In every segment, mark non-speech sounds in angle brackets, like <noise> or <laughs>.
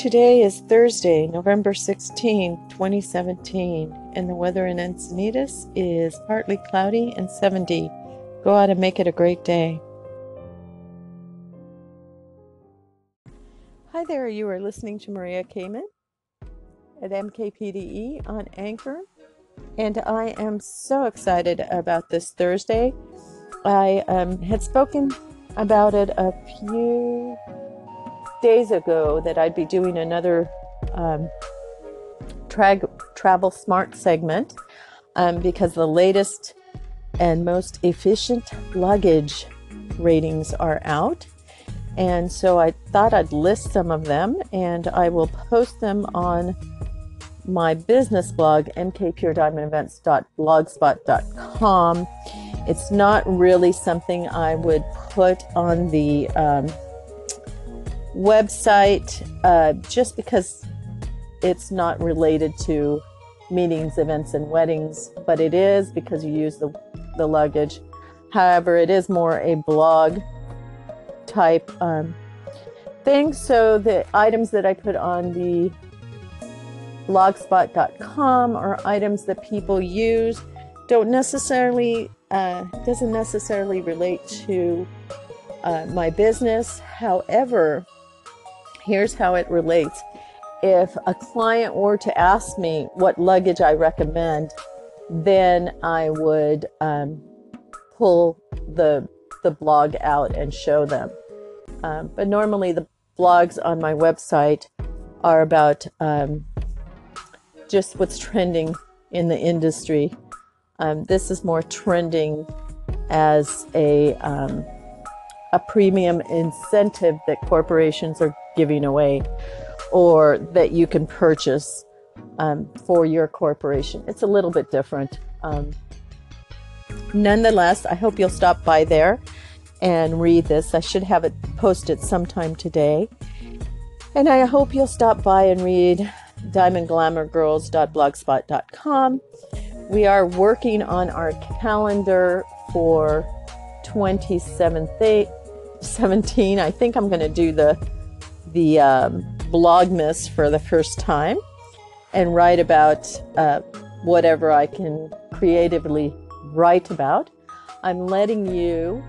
Today is Thursday, November 16, 2017, and the weather in Encinitas is partly cloudy and 70. Go out and make it a great day. Hi there, you are listening to Maria Kamen at MKPDE on Anchor, and I am so excited about this Thursday. I um, had spoken about it a few days ago that I'd be doing another um, tra- travel smart segment um, because the latest and most efficient luggage ratings are out. And so I thought I'd list some of them and I will post them on my business blog, mkpurediamondevents.blogspot.com. It's not really something I would put on the um, website uh, just because it's not related to meetings, events, and weddings, but it is because you use the, the luggage. However, it is more a blog type um, thing. So the items that I put on the blogspot.com are items that people use don't necessarily uh, doesn't necessarily relate to uh, my business however here's how it relates. If a client were to ask me what luggage I recommend, then I would um, pull the the blog out and show them. Um, but normally the blogs on my website are about um, just what's trending in the industry. Um, this is more trending as a um, a premium incentive that corporations are giving away or that you can purchase um, for your corporation. It's a little bit different. Um, nonetheless, I hope you'll stop by there and read this. I should have it posted sometime today. And I hope you'll stop by and read diamondglamourgirls.blogspot.com. We are working on our calendar for 2017. I think I'm going to do the the um, Vlogmas for the first time and write about uh, whatever I can creatively write about. I'm letting you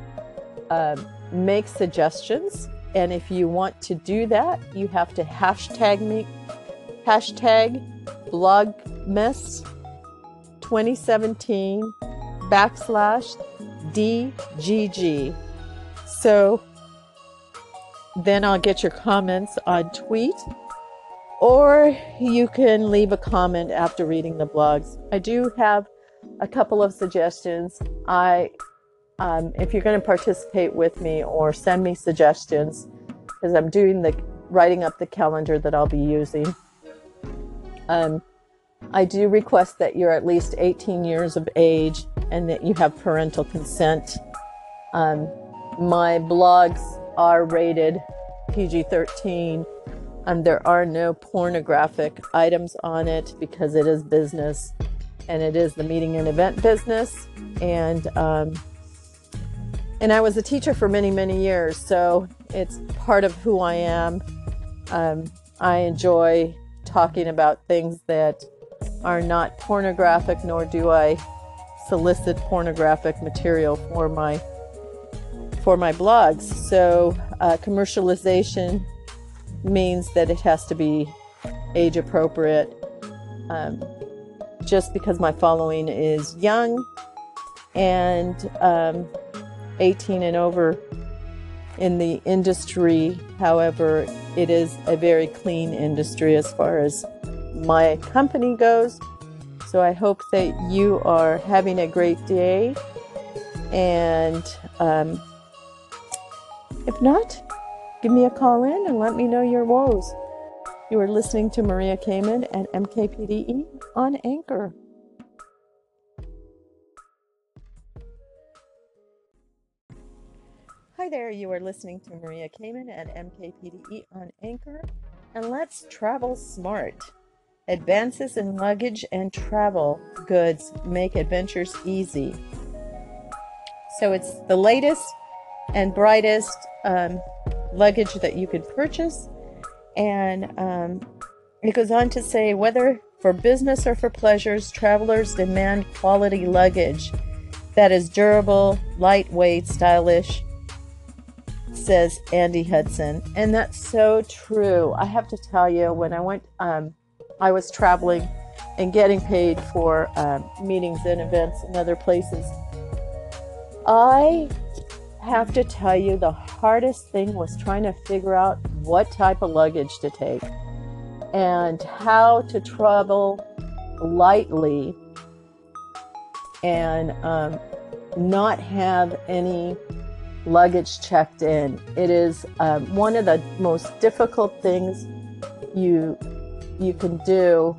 uh, make suggestions, and if you want to do that, you have to hashtag me, hashtag Vlogmas 2017 backslash DGG. So then I'll get your comments on tweet, or you can leave a comment after reading the blogs. I do have a couple of suggestions. I, um, if you're going to participate with me or send me suggestions, because I'm doing the writing up the calendar that I'll be using. Um, I do request that you're at least 18 years of age and that you have parental consent. Um, my blogs are rated PG 13. and there are no pornographic items on it because it is business and it is the meeting and event business. And um, and I was a teacher for many, many years, so it's part of who I am. Um, I enjoy talking about things that are not pornographic, nor do I solicit pornographic material for my for my blogs. So uh, commercialization means that it has to be age appropriate. Um, just because my following is young and um, 18 and over in the industry, however, it is a very clean industry as far as my company goes. So I hope that you are having a great day and um, if not, give me a call in and let me know your woes. You are listening to Maria Kamen at MKPDE on Anchor. Hi there, you are listening to Maria Kamen at MKPDE on Anchor. And let's travel smart. Advances in luggage and travel goods make adventures easy. So it's the latest and brightest um, luggage that you could purchase. And um, it goes on to say whether for business or for pleasures, travelers demand quality luggage that is durable, lightweight, stylish, says Andy Hudson. And that's so true. I have to tell you, when I went, um, I was traveling and getting paid for um, meetings and events in other places. I have to tell you, the hardest thing was trying to figure out what type of luggage to take and how to travel lightly and um, not have any luggage checked in. It is um, one of the most difficult things you you can do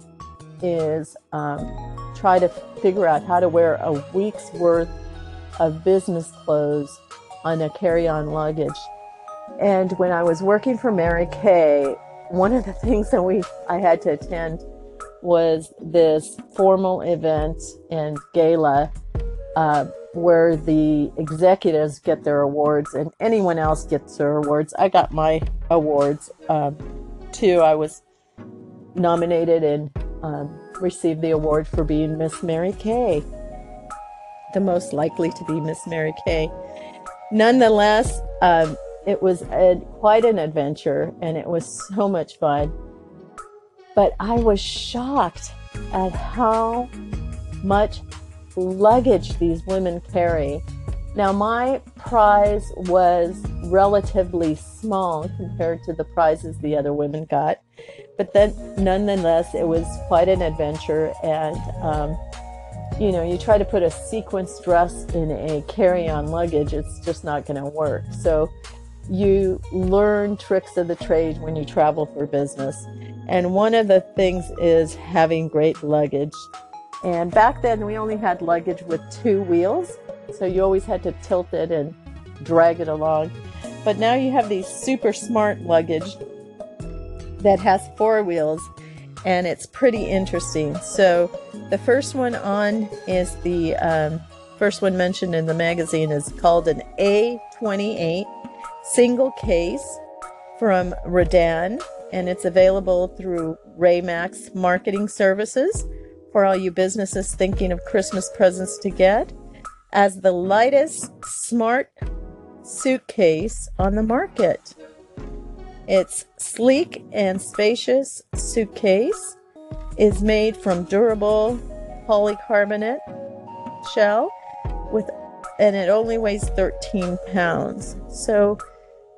is um, try to figure out how to wear a week's worth of business clothes on a carry-on luggage. And when I was working for Mary Kay, one of the <laughs> things that we I had to attend was this formal event and gala uh, where the executives get their awards and anyone else gets their awards. I got my awards um, too. I was nominated and um, received the award for being Miss Mary Kay, the most likely to be Miss Mary Kay. Nonetheless, um, it was a, quite an adventure and it was so much fun. But I was shocked at how much luggage these women carry. Now, my prize was relatively small compared to the prizes the other women got, but then nonetheless, it was quite an adventure. And, um, you know, you try to put a sequence dress in a carry on luggage, it's just not going to work. So, you learn tricks of the trade when you travel for business. And one of the things is having great luggage. And back then, we only had luggage with two wheels. So you always had to tilt it and drag it along. But now you have these super smart luggage that has four wheels and it's pretty interesting. So the first one on is the um, first one mentioned in the magazine is called an A28 single case from Raden and it's available through Raymax Marketing Services for all you businesses thinking of Christmas presents to get as the lightest smart suitcase on the market. Its sleek and spacious suitcase is made from durable polycarbonate shell with and it only weighs 13 pounds. So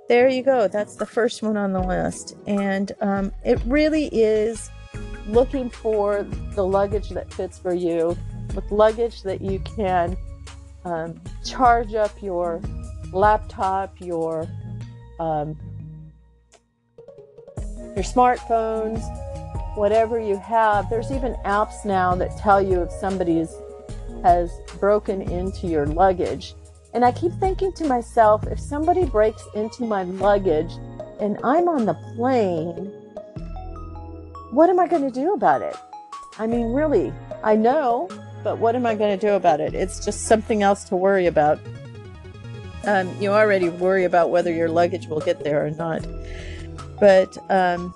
there you go. That's the first one on the list. And um, it really is looking for the luggage that fits for you, with luggage that you can um, charge up your laptop, your um, your smartphones, whatever you have. There's even apps now that tell you if somebody has broken into your luggage. And I keep thinking to myself, if somebody breaks into my luggage and I'm on the plane, what am I going to do about it? I mean, really, I know, but what am I going to do about it? It's just something else to worry about. Um, you already worry about whether your luggage will get there or not. But um,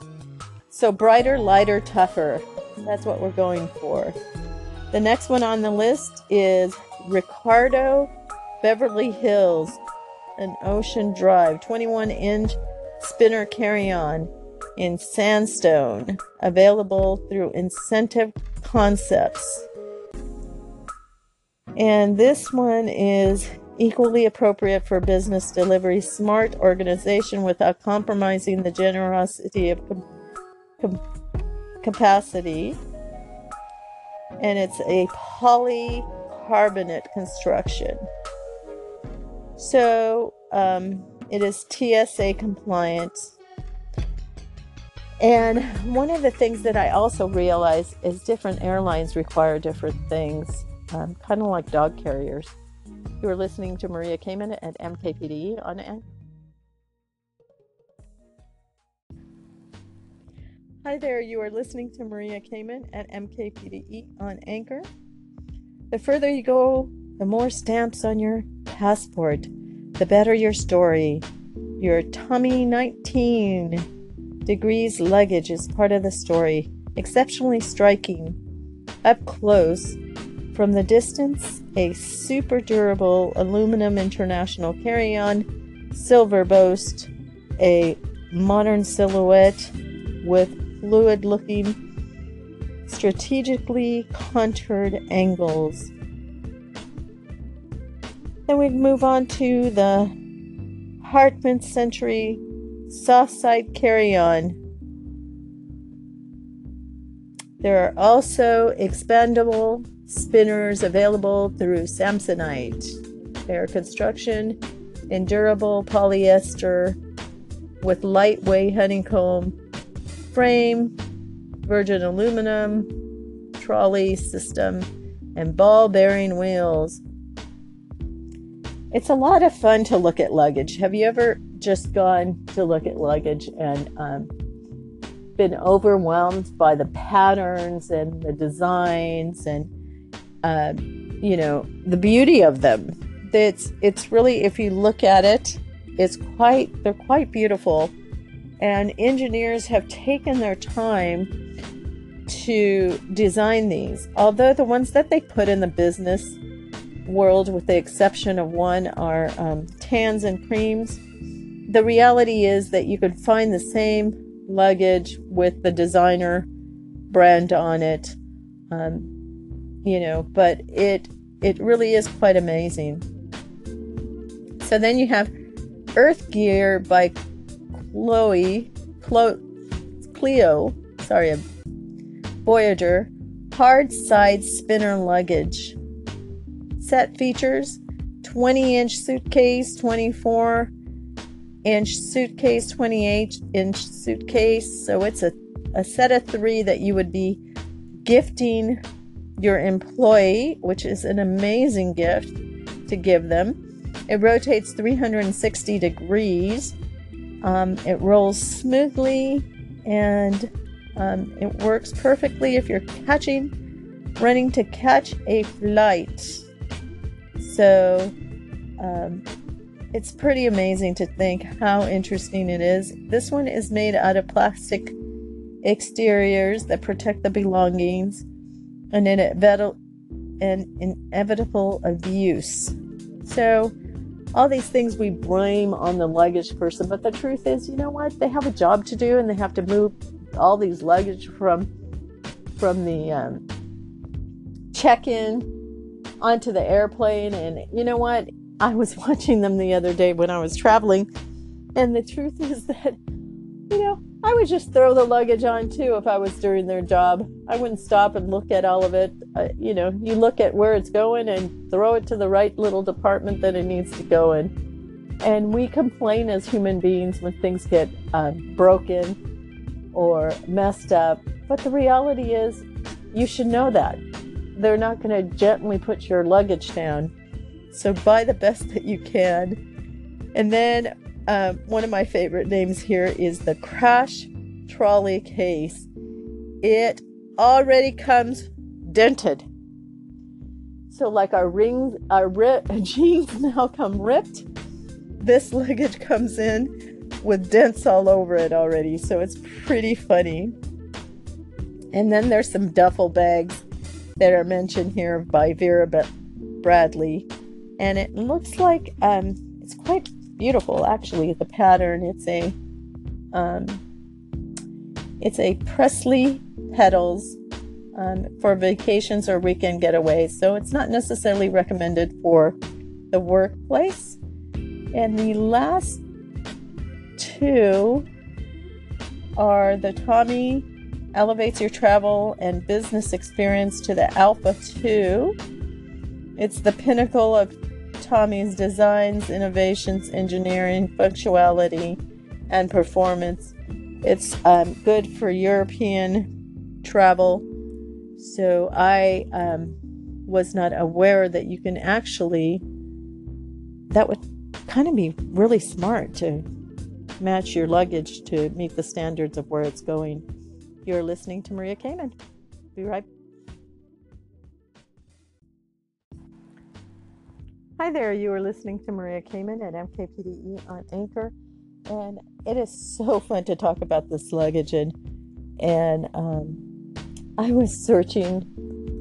so brighter, lighter, tougher. That's what we're going for. The next one on the list is Ricardo Beverly Hills, an Ocean Drive 21 inch spinner carry on in sandstone, available through Incentive Concepts. And this one is equally appropriate for business delivery, smart organization without compromising the generosity of com- com- capacity. And it's a polycarbonate construction. So um, it is TSA compliant and one of the things that I also realize is different airlines require different things, um, kind of like dog carriers. You are listening to Maria Kamen at MKPDE on Anchor. Hi there, you are listening to Maria Kamen at MKPDE on Anchor. The further you go, the more stamps on your passport, the better your story. Your Tumi 19 degrees luggage is part of the story, exceptionally striking. Up close, from the distance, a super durable aluminum international carry on, silver boast, a modern silhouette with fluid looking, strategically contoured angles. Then we move on to the Hartmann Century Soft Side Carry On. There are also expandable spinners available through Samsonite. They are construction in durable polyester with lightweight honeycomb frame, virgin aluminum, trolley system, and ball bearing wheels. It's a lot of fun to look at luggage. Have you ever just gone to look at luggage and um, been overwhelmed by the patterns and the designs and uh, you know the beauty of them? It's it's really if you look at it, it's quite they're quite beautiful, and engineers have taken their time to design these. Although the ones that they put in the business world, with the exception of one, are um, tans and creams. The reality is that you could find the same luggage with the designer brand on it, um, you know, but it it really is quite amazing. So then you have Earth Gear by Chloe, Chloe Cleo, sorry, Voyager, hard side spinner luggage set features 20 inch suitcase, 24 inch suitcase, 28 inch suitcase. So it's a, a set of three that you would be gifting your employee, which is an amazing gift to give them. It rotates 360 degrees. Um, it rolls smoothly and um, it works perfectly if you're catching, running to catch a flight. So um, it's pretty amazing to think how interesting it is. This one is made out of plastic exteriors that protect the belongings and inevitable and inevitable abuse. So all these things we blame on the luggage person, but the truth is, you know what? They have a job to do and they have to move all these luggage from from the um, check-in onto the airplane. And you know what? I was <laughs> watching them the other day when I was traveling. And the truth is that, you know, I would just throw the luggage on too if I was doing their job. I wouldn't stop and look at all of it. Uh, you know, you look at where it's going and throw it to the right little department that it needs to go in. And we complain as human beings when things get uh, broken or messed up. But the reality is, you should know that they're not going to gently put your luggage down. So buy the best that you can. And then um, one of my favorite names here is the Crash Trolley Case. It already comes dented. So, like our rings, our rip, <laughs> jeans now come ripped. This luggage comes in with dents all over it already. So, it's pretty funny. And then there's some duffel bags that are mentioned here by Vera Bradley. And it looks like um, it's quite beautiful, actually. The pattern it's a um, it's a Presley petals um, for vacations or weekend getaways. So it's not necessarily recommended for the workplace. And the last two are the Tumi elevates your travel and business experience to the Alpha 2. It's the pinnacle of Tumi's designs, innovations, engineering, functionality, and performance. It's um, good for European travel. So I um, was not aware that you can actually, that would kind of be really smart to match your luggage to meet the standards of where it's going. You're listening to Maria Kamen. Be right Hi there, you are listening to Maria Kamen at MKPDE on Anchor. And it is so <laughs> fun to talk about this luggage and and um, I was searching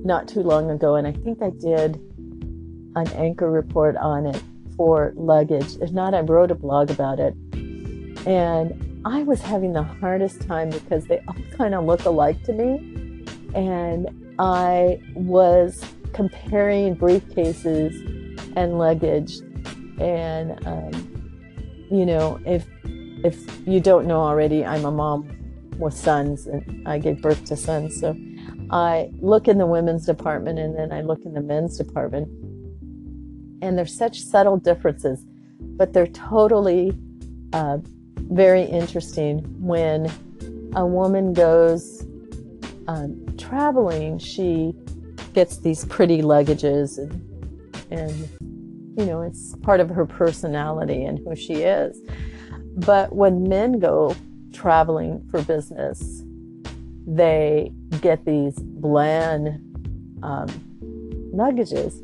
not too long ago, and I think I did an anchor report on it for luggage. If not, I wrote a blog about it, and I was having the hardest time because they all <laughs> kind of look alike to me, and I was comparing briefcases and luggage, and um, you know if if you don't know already, I'm a mom with sons and I gave birth to sons. So I look in the women's department and then I look in the men's department. And there's such subtle differences, but they're totally uh, very interesting. When a woman goes um, traveling, she gets these pretty luggages and, and, you know, it's part of her personality and who she is. But when men go traveling for business, they get these bland um, luggages.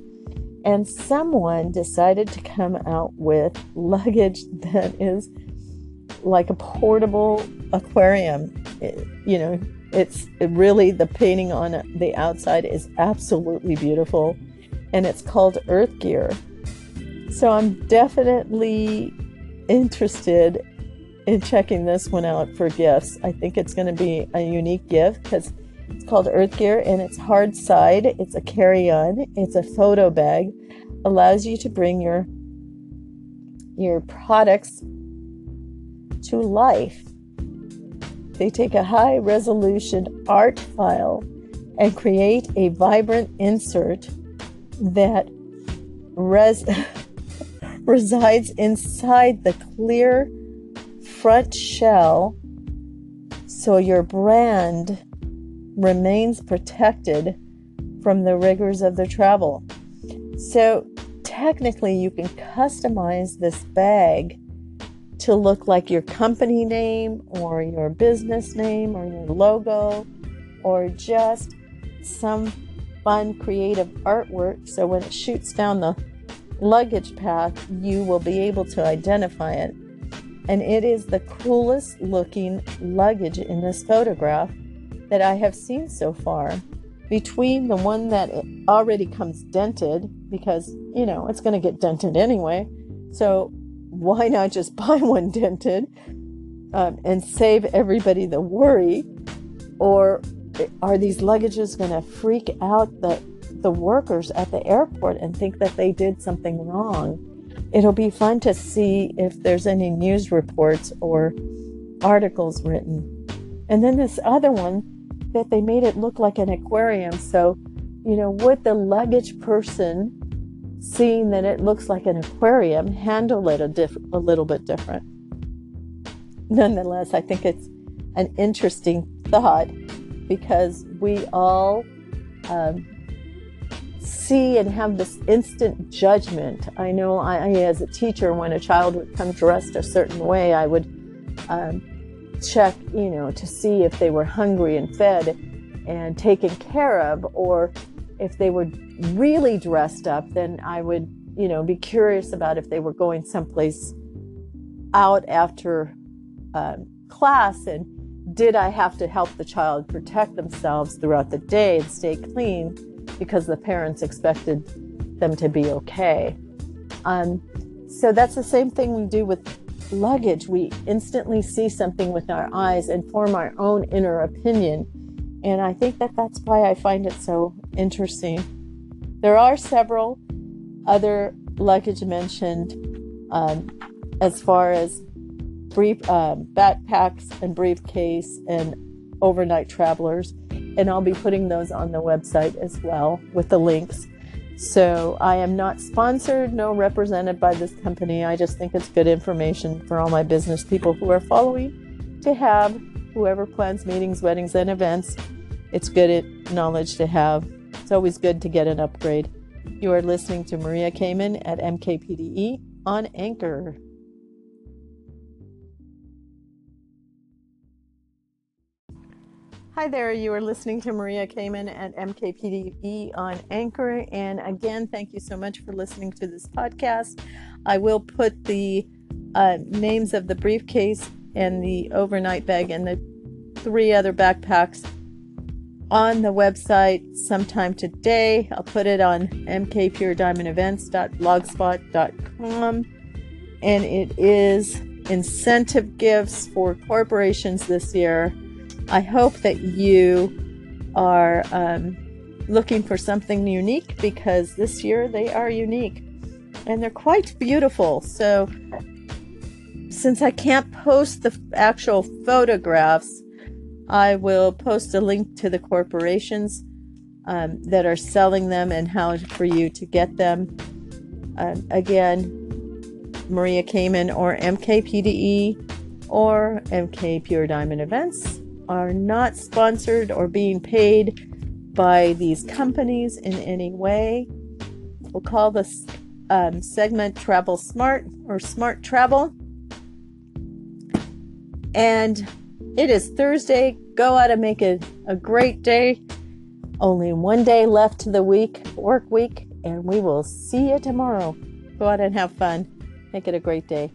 And someone decided to come out with luggage that is like a portable aquarium. It, you know, it's it really the painting on the outside is absolutely beautiful, and it's called Earth Gear. So I'm definitely interested in checking this one out for gifts. I think it's going to be a unique gift because it's called Earth Gear and it's hard side. It's a carry on. It's a photo bag. Allows you to bring your your products to life. They take a high resolution art file and create a vibrant insert that res- <laughs> resides inside the clear front shell so your brand remains protected from the rigors of the travel. So, technically, you can customize this bag to look like your company name or your business name or your logo or just some fun creative artwork. So, when it shoots down the luggage path, you will be able to identify it and it is the coolest looking luggage in this photograph that I have seen so far. Between the one that already comes dented, because you know it's going to get dented anyway, so why not just <laughs> buy one dented um, and save everybody the worry? Or are these luggages going to freak out the the workers at the airport and think that they did something wrong? it'll be fun to see if there's any news reports or articles written. And then this other one that they made it look like an aquarium. So, you know, would the luggage person, seeing that it looks like an aquarium, handle it a, diff- a little bit different? Nonetheless, I think it's an interesting thought because we all um, see and have this instant judgment. I know I, as a teacher, when a child would come dressed a certain way, I would um, check, you know, to see if they were hungry and fed and taken care of, or if they were really dressed up, then I would, you know, be curious about if they were going someplace out after um, class and did I have to help the child protect themselves throughout the day and stay clean because the parents expected them to be okay. Um, so that's the same thing we do with luggage. We instantly see something with our eyes and form our own inner opinion. And I think that that's why I find it so interesting. There are several other luggage mentioned um, as far as brief uh, backpacks and briefcase and overnight travelers and I'll be putting those on the website as well with the links. So I am not sponsored, no represented by this company. I just think it's good information for all my business people who are following to have. Whoever plans meetings, weddings, and events, it's good knowledge to have. It's always good to get an upgrade. You are listening to Maria Kamen at MKPDE on Anchor. Hi there, you are listening to Maria Kamen at MKPDE on Anchor. And again, thank you so much for listening to this podcast. I will put the uh, names of the briefcase and the overnight bag and the three other backpacks on the website sometime today. I'll put it on mkpurediamondevents.blogspot.com and it is incentive gifts for corporations this year. I hope that you are um, looking for something unique because this year they are unique and they're quite beautiful. So, since I can't post the actual photographs, I will post a link to the corporations um, that are selling them and how for you to get them. Um, again, Maria Kamen or MKPDE or MK Pure Diamond Events are not sponsored or being paid by these companies in any way. We'll call this um, segment Travel Smart or Smart Travel. And it is Thursday. Go out and make it a great day. Only one day left to the week, work week, and we will see you tomorrow. Go out and have fun. Make it a great day.